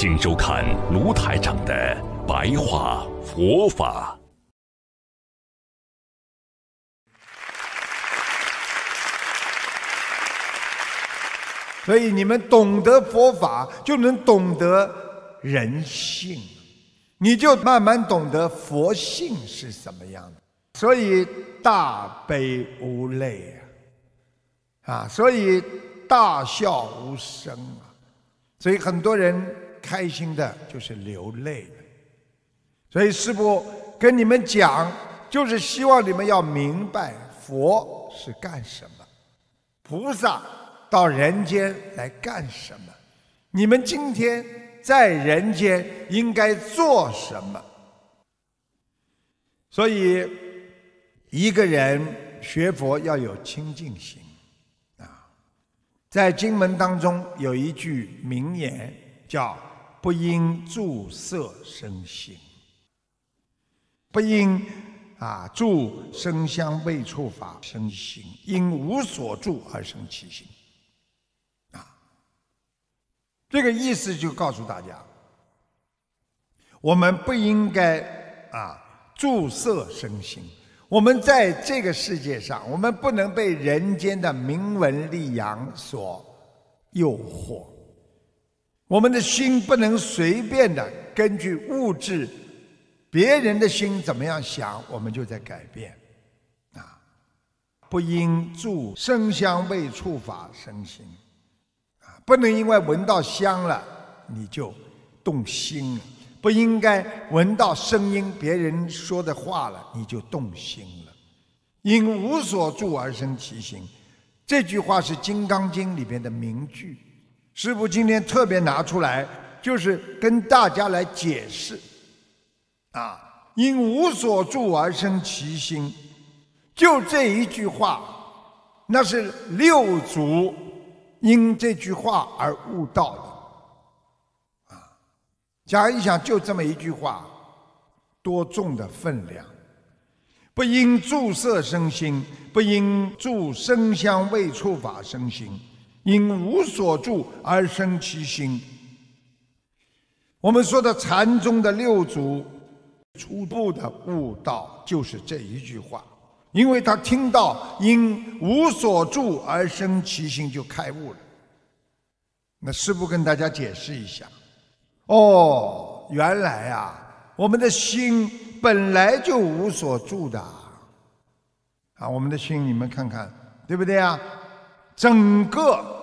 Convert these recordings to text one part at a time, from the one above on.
请收看卢台长的白话佛法。所以你们懂得佛法，就能懂得人性，你就慢慢懂得佛性是什么样的。所以大悲无泪啊，啊，所以大笑无声啊，所以很多人开心的就是流泪的。所以师父跟你们讲，就是希望你们要明白佛是干什么，菩萨。到人间来干什么？你们今天在人间应该做什么？所以，一个人学佛要有清净心啊。在经文当中有一句名言，叫“不应住色生心”，不应啊住声香味触法生心，因无所住而生其心。啊这个意思就告诉大家，我们不应该啊注色生心。我们在这个世界上，我们不能被人间的名闻利养所诱惑。我们的心不能随便的根据物质、别人的心怎么样想，我们就在改变。啊，不应住声香味触法生心。啊不能因为闻到香了你就动心了，不应该闻到声音别人说的话了你就动心了。因无所住而生其心，这句话是《金刚经》里边的名句。师父今天特别拿出来，就是跟大家来解释。啊，因无所住而生其心，就这一句话，那是六祖。因这句话而悟道的，啊，想一想，就这么一句话，多重的分量！不因住色生心，不因住声香味触法生心，因无所住而生其心。我们说的禅宗的六祖初步的悟道，就是这一句话。因为他听到因无所住而生其心，就开悟了。那师父跟大家解释一下，哦，原来啊，我们的心本来就无所住的，啊，我们的心你们看看，对不对啊？整个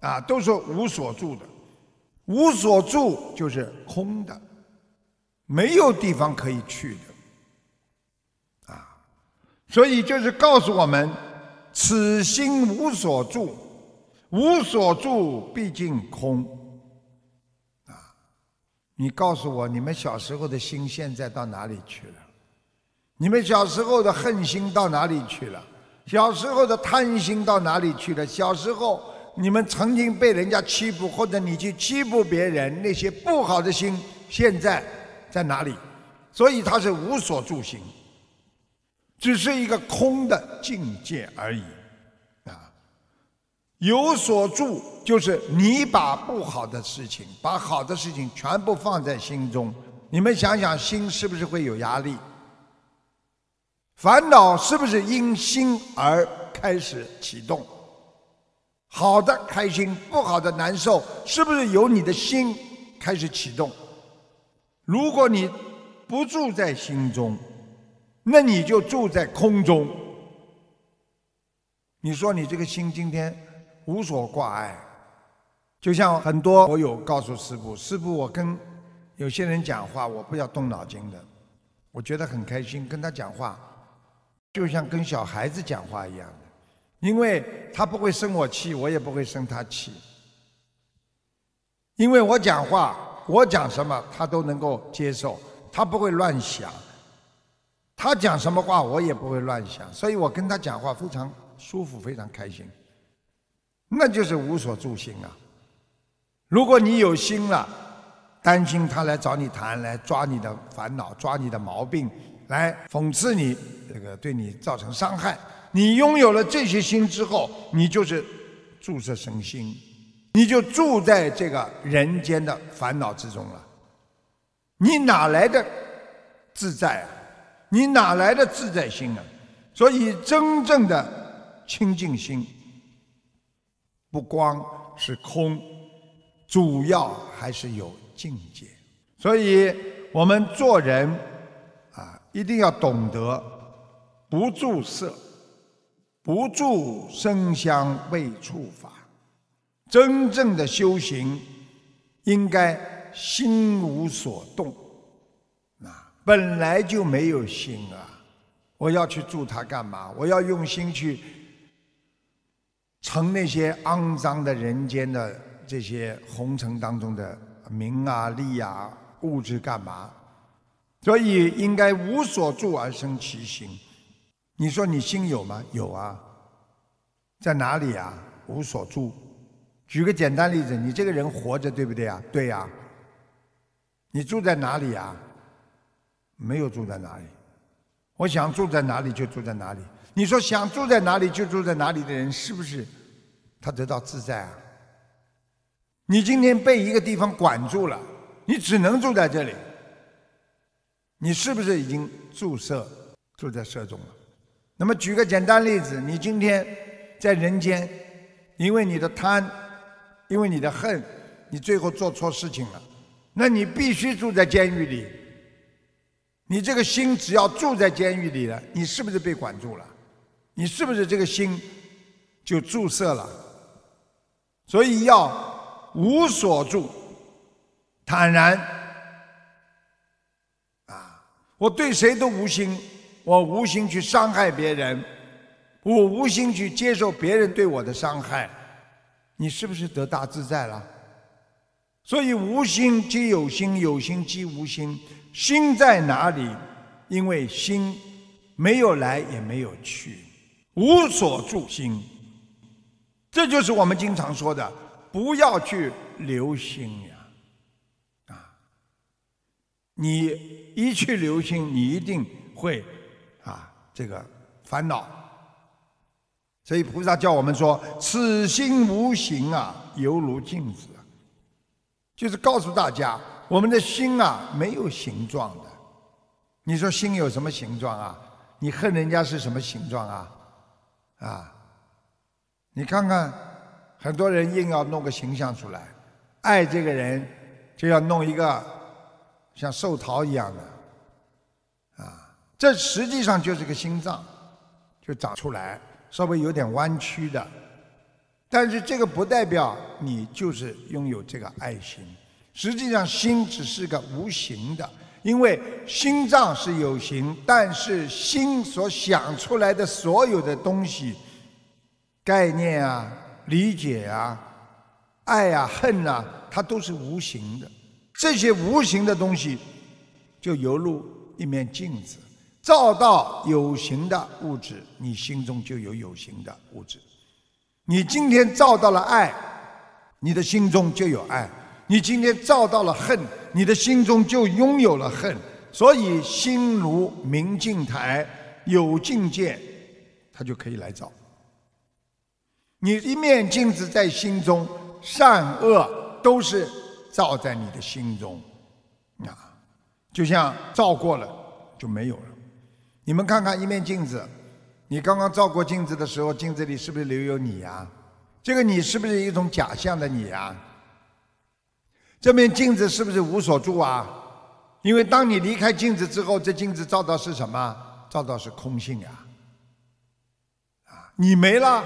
啊都是无所住的，无所住就是空的，没有地方可以去的。啊所以就是告诉我们，此心无所住，无所住毕竟空。啊，你告诉我，你们小时候的心现在到哪里去了？你们小时候的恨心到哪里去了？小时候的贪心到哪里去了？小时候你们曾经被人家欺负，或者你去欺负别人，那些不好的心现在在哪里？所以它是无所住心。只是一个空的境界而已，啊，有所住就是你把不好的事情，把好的事情全部放在心中。你们想想，心是不是会有压力？烦恼是不是因心而开始启动？好的开心，不好的难受，是不是由你的心开始启动？如果你不住在心中。那你就住在空中。你说你这个心今天无所挂碍，就像很多我有告诉师傅，师傅我跟有些人讲话，我不要动脑筋的，我觉得很开心，跟他讲话就像跟小孩子讲话一样，因为他不会生我气，我也不会生他气，因为我讲话我讲什么他都能够接受，他不会乱想。他讲什么话我也不会乱想，所以我跟他讲话非常舒服，非常开心。那就是无所住心啊。如果你有心了，担心他来找你谈，来抓你的烦恼，抓你的毛病，来讽刺你，这个对你造成伤害。你拥有了这些心之后，你就是注射身心，你就住在这个人间的烦恼之中了。你哪来的自在啊？你哪来的自在心啊？所以，真正的清净心，不光是空。主要还是有境界，所以我们做人啊，一定要懂得不住色，不住生香味触法。真正的修行，应该心无所动，啊，本来就没有心啊！我要去住它干嘛？我要用心去成那些肮脏的人间的。这些红尘当中的名啊利啊物质干嘛？所以应该无所住而生其心。你说你心有吗？有啊，在哪里啊？无所住。举个简单例子，你这个人活着对不对啊？对呀。你住在哪里啊？没有住在哪里。我想住在哪里就住在哪里。你说想住在哪里就住在哪里的人，是不是他得到自在啊？你今天被一个地方管住了，你只能住在这里。你是不是已经住色住在射中了？那么举个简单例子，你今天在人间，因为你的贪，因为你的恨，你最后做错事情了，那你必须住在监狱里。你这个心只要住在监狱里了，你是不是被管住了？你是不是这个心就注色了？所以要。无所住，坦然啊！我对谁都无心，我无心去伤害别人，我无心去接受别人对我的伤害。你是不是得大自在了？所以无心即有心，有心即无心。心在哪里？因为心没有来也没有去，无所住心。这就是我们经常说的。不要去留心呀，啊！你一去留心，你一定会这个烦恼。所以菩萨叫我们说：“此心无形啊，犹如镜子。”就是告诉大家，我们的心啊没有形状的。你说心有什么形状啊？你恨人家是什么形状啊？啊？你看看。很多人硬要弄个形象出来，爱这个人就要弄一个像寿桃一样的，这实际上就是个心脏，就长出来，稍微有点弯曲的，但是这个不代表你就是拥有这个爱心，实际上心只是个无形的，因为心脏是有形，但是心所想出来的所有的东西，概念啊。理解啊，爱啊，恨啊，它都是无形的。这些无形的东西，就犹如一面镜子，照到有形的物质，你心中就有有形的物质。你今天照到了爱，你的心中就有爱；你今天照到了恨，你的心中就拥有了恨。所以，心如明镜台，有境界，它就可以来照。你一面镜子在心中，善恶都是照在你的心中，啊，就像照过了就没有了。你们看看一面镜子，你刚刚照过镜子的时候，镜子里是不是留有你呀？这个你是不是一种假象的你呀？这面镜子是不是无所住啊？因为当你离开镜子之后，这镜子照到是什么？照到是空性呀，啊，你没了。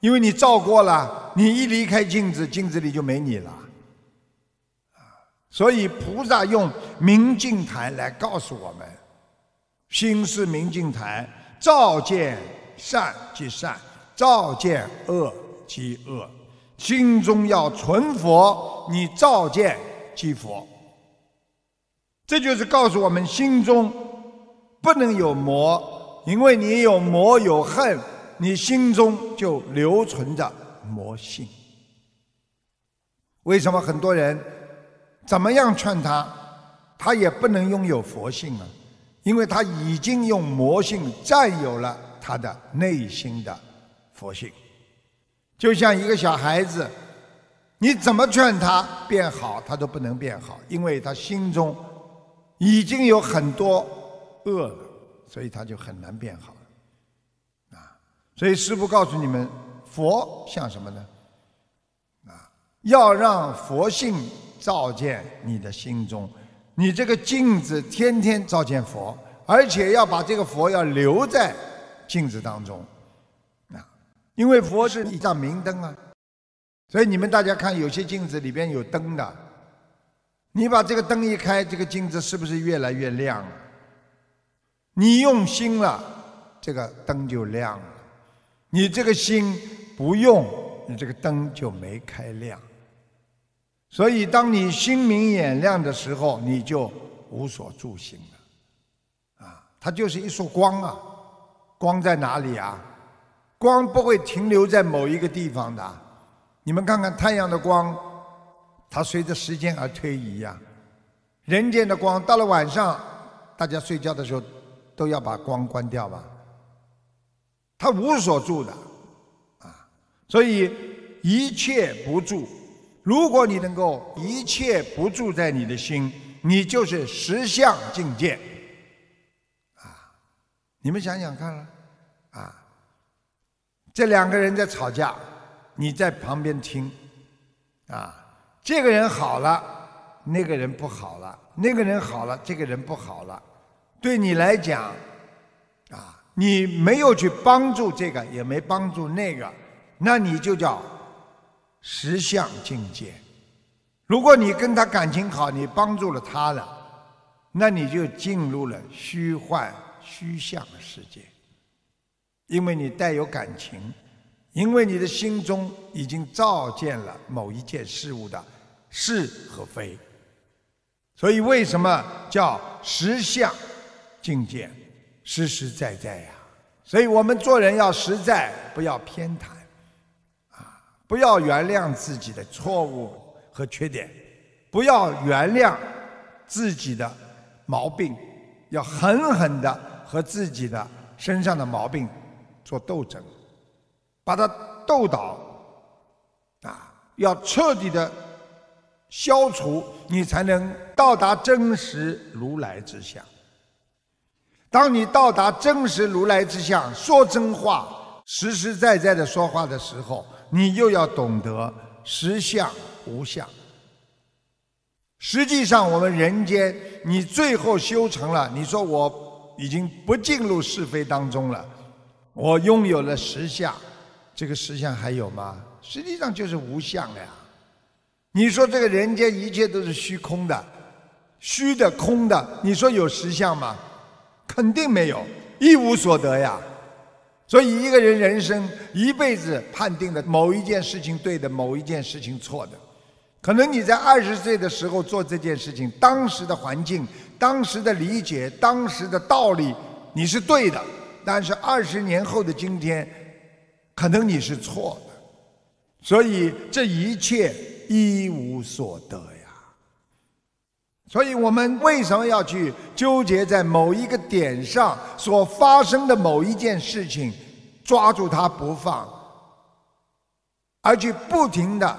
因为你照过了，你一离开镜子，镜子里就没你了，所以菩萨用明镜台来告诉我们：心是明镜台，照见善即善，照见恶即恶。心中要存佛，你照见即佛。这就是告诉我们，心中不能有魔，因为你有魔有恨，你心中就留存着魔性。为什么很多人怎么样劝他，他也不能拥有佛性呢？因为他已经用魔性占有了他的内心的佛性，就像一个小孩子，你怎么劝他变好，他都不能变好，因为他心中。已经有很多恶了，所以他就很难变好啊！所以师父告诉你们，佛像什么呢？啊，要让佛性照见你的心中，你这个镜子天天照见佛，而且要把这个佛要留在镜子当中啊，因为佛是一盏明灯啊，所以你们大家看，有些镜子里边有灯的。你把这个灯一开，这个镜子是不是越来越亮？你用心了，这个灯就亮了；你这个心不用，你这个灯就没开亮。所以，当你心明眼亮的时候，你就无所住心了。啊，它就是一束光啊！光在哪里啊？光不会停留在某一个地方的。你们看看太阳的光。它随着时间而推移呀，人间的光到了晚上，大家睡觉的时候都要把光关掉吧。它无所住的，啊，所以一切不住。如果你能够一切不住在你的心，你就是实相境界。啊，你们想想看，啊，这两个人在吵架，你在旁边听，啊。这个人好了，那个人不好了；那个人好了，这个人不好了。对你来讲，啊，你没有去帮助这个，也没帮助那个，那你就叫实相境界。如果你跟他感情好，你帮助了他了，那你就进入了虚幻虚相的世界，因为你带有感情。因为你的心中已经照见了某一件事物的是和非，所以为什么叫实相境界？实实在在呀！所以我们做人要实在，不要偏袒，不要原谅自己的错误和缺点，不要原谅自己的毛病，要狠狠的和自己的身上的毛病做斗争。把它斗倒，啊，要彻底的消除，你才能到达真实如来之相。当你到达真实如来之相，说真话，实实在在的说话的时候，你又要懂得实相无相。实际上，我们人间，你最后修成了，你说我已经不进入是非当中了，我拥有了实相。这个实相还有吗？实际上就是无相呀。你说这个人间一切都是虚空的，虚的空的，你说有实相吗？肯定没有，一无所得呀。所以一个人人生一辈子判定的某一件事情对的，某一件事情错的，可能你在二十岁的时候做这件事情，当时的环境、当时的理解、当时的道理你是对的，但是二十年后的今天。可能你是错的，所以这一切一无所得呀。所以我们为什么要去纠结在某一个点上所发生的某一件事情，抓住它不放，而去不停的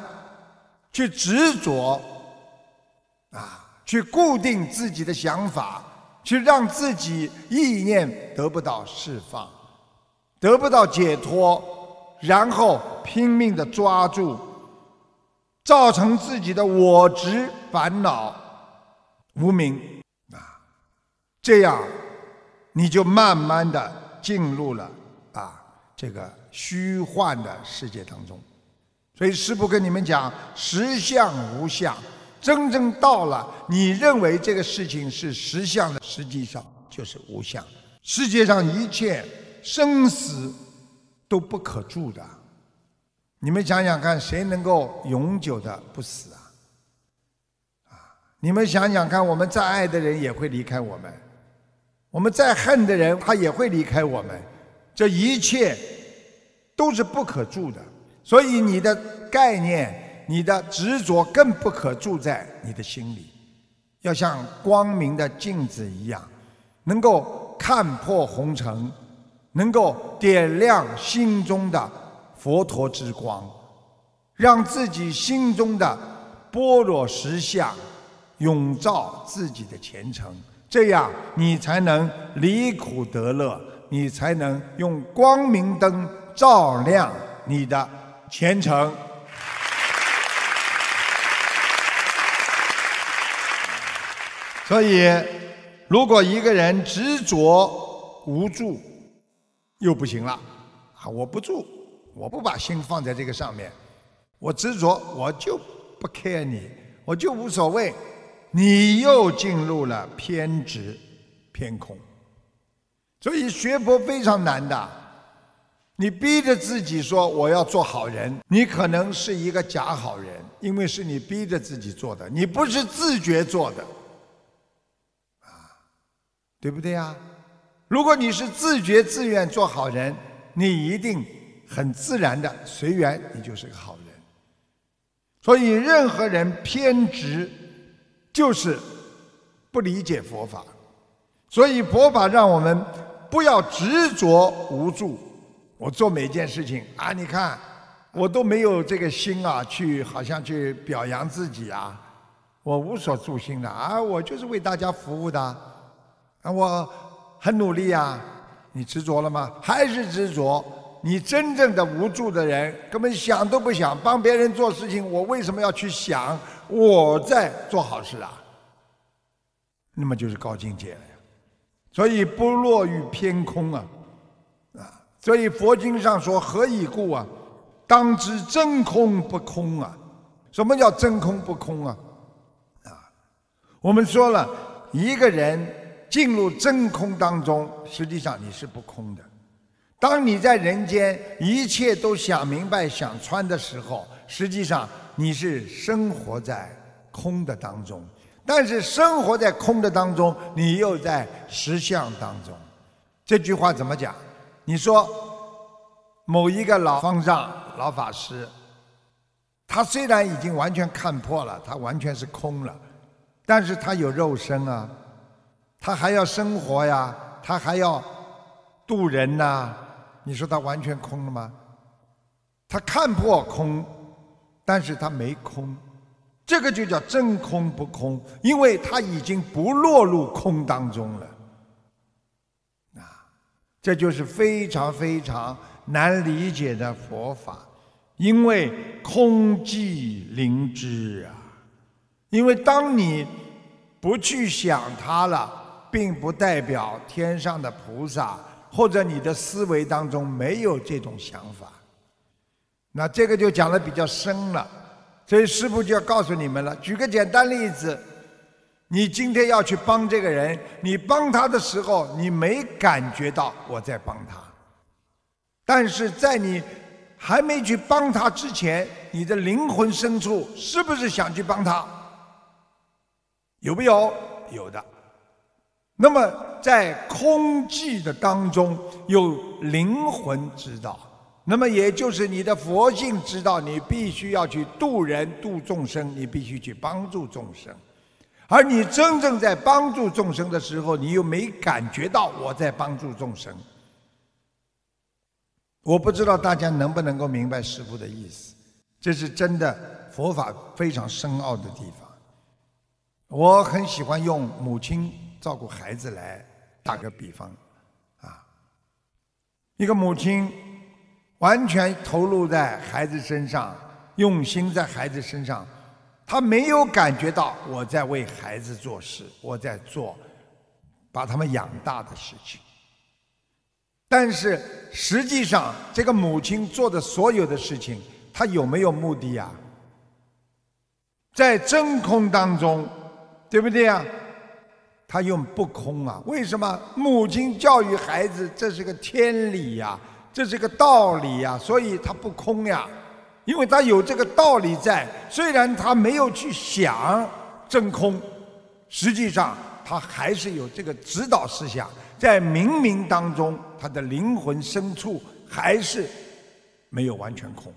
去执着啊，去固定自己的想法，去让自己意念得不到释放，得不到解脱。然后拼命的抓住，造成自己的我执烦恼无名啊，这样你就慢慢的进入了啊这个虚幻的世界当中。所以师父跟你们讲，实相无相，真正到了你认为这个事情是实相的，实际上就是无相。世界上一切生死。都不可住的，你们想想看，谁能够永久的不死啊？你们想想看，我们再爱的人也会离开我们，我们再恨的人他也会离开我们，这一切都是不可住的。所以你的概念、你的执着更不可住在你的心里，要像光明的镜子一样，能够看破红尘，能够点亮心中的佛陀之光，让自己心中的般若实相。永照自己的前程，这样你才能离苦得乐，你才能用光明灯照亮你的前程。所以，如果一个人执着无助，又不行了啊！我不住，我不把心放在这个上面，我执着，我就不 care 你，我就无所谓。你又进入了偏执、偏空，所以学佛非常难的。你逼着自己说我要做好人，你可能是一个假好人，因为是你逼着自己做的，你不是自觉做的，啊，对不对呀？如果你是自觉自愿做好人，你一定很自然的随缘，你就是个好人。所以任何人偏执。就是不理解佛法，所以佛法让我们不要执着无助。我做每件事情啊，你看我都没有这个心啊，去好像去表扬自己啊，我无所住心的啊，我就是为大家服务的啊，我很努力啊。你执着了吗？还是执着？你真正的无助的人，根本想都不想帮别人做事情。我为什么要去想我在做好事啊？那么就是高境界了呀。所以不落于偏空啊，啊！所以佛经上说何以故啊？当知真空不空啊！什么叫真空不空啊？啊！我们说了一个人进入真空当中，实际上你是不空的。当你在人间一切都想明白、想穿的时候，实际上你是生活在空的当中。但是生活在空的当中，你又在实相当中。这句话怎么讲？你说某一个老方丈、老法师，他虽然已经完全看破了，他完全是空了，但是他有肉身啊，他还要生活呀，他还要渡人呐。你说他完全空了吗？他看破空，但是他没空，这个就叫真空不空，因为他已经不落入空当中了。啊，这就是非常非常难理解的佛法，因为空寂灵知啊，因为当你不去想它了，并不代表天上的菩萨。或者你的思维当中没有这种想法，那这个就讲的比较深了。所以师父就要告诉你们了。举个简单例子，你今天要去帮这个人，你帮他的时候，你没感觉到我在帮他，但是在你还没去帮他之前，你的灵魂深处是不是想去帮他？有没有？有的。那么，在空寂的当中，有灵魂知道，那么也就是你的佛性知道，你必须要去度人度众生，你必须去帮助众生。而你真正在帮助众生的时候，你又没感觉到我在帮助众生。我不知道大家能不能够明白师父的意思，这是真的佛法非常深奥的地方。我很喜欢用母亲。照顾孩子来打个比方，啊，一个母亲完全投入在孩子身上，用心在孩子身上，她没有感觉到我在为孩子做事，我在做把他们养大的事情。但是实际上，这个母亲做的所有的事情，她有没有目的呀？在真空当中，对不对呀？他用不空啊？为什么母亲教育孩子，这是个天理呀，这是个道理呀，所以他不空呀，因为他有这个道理在。虽然他没有去想真空，实际上他还是有这个指导思想，在冥冥当中，他的灵魂深处还是没有完全空。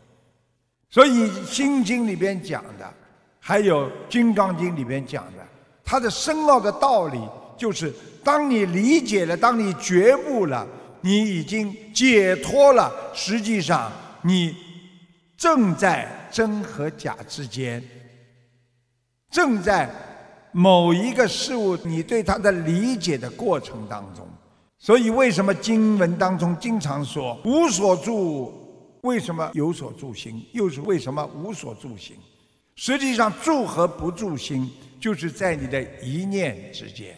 所以《心经》里边讲的，还有《金刚经》里边讲的，它的深奥的道理，就是当你理解了，当你觉悟了，你已经解脱了，实际上你正在真和假之间，正在某一个事物你对它的理解的过程当中。所以，为什么经文当中经常说“无所住”？为什么有所住心？又是为什么无所住心？实际上，住和不住心，就是在你的一念之间。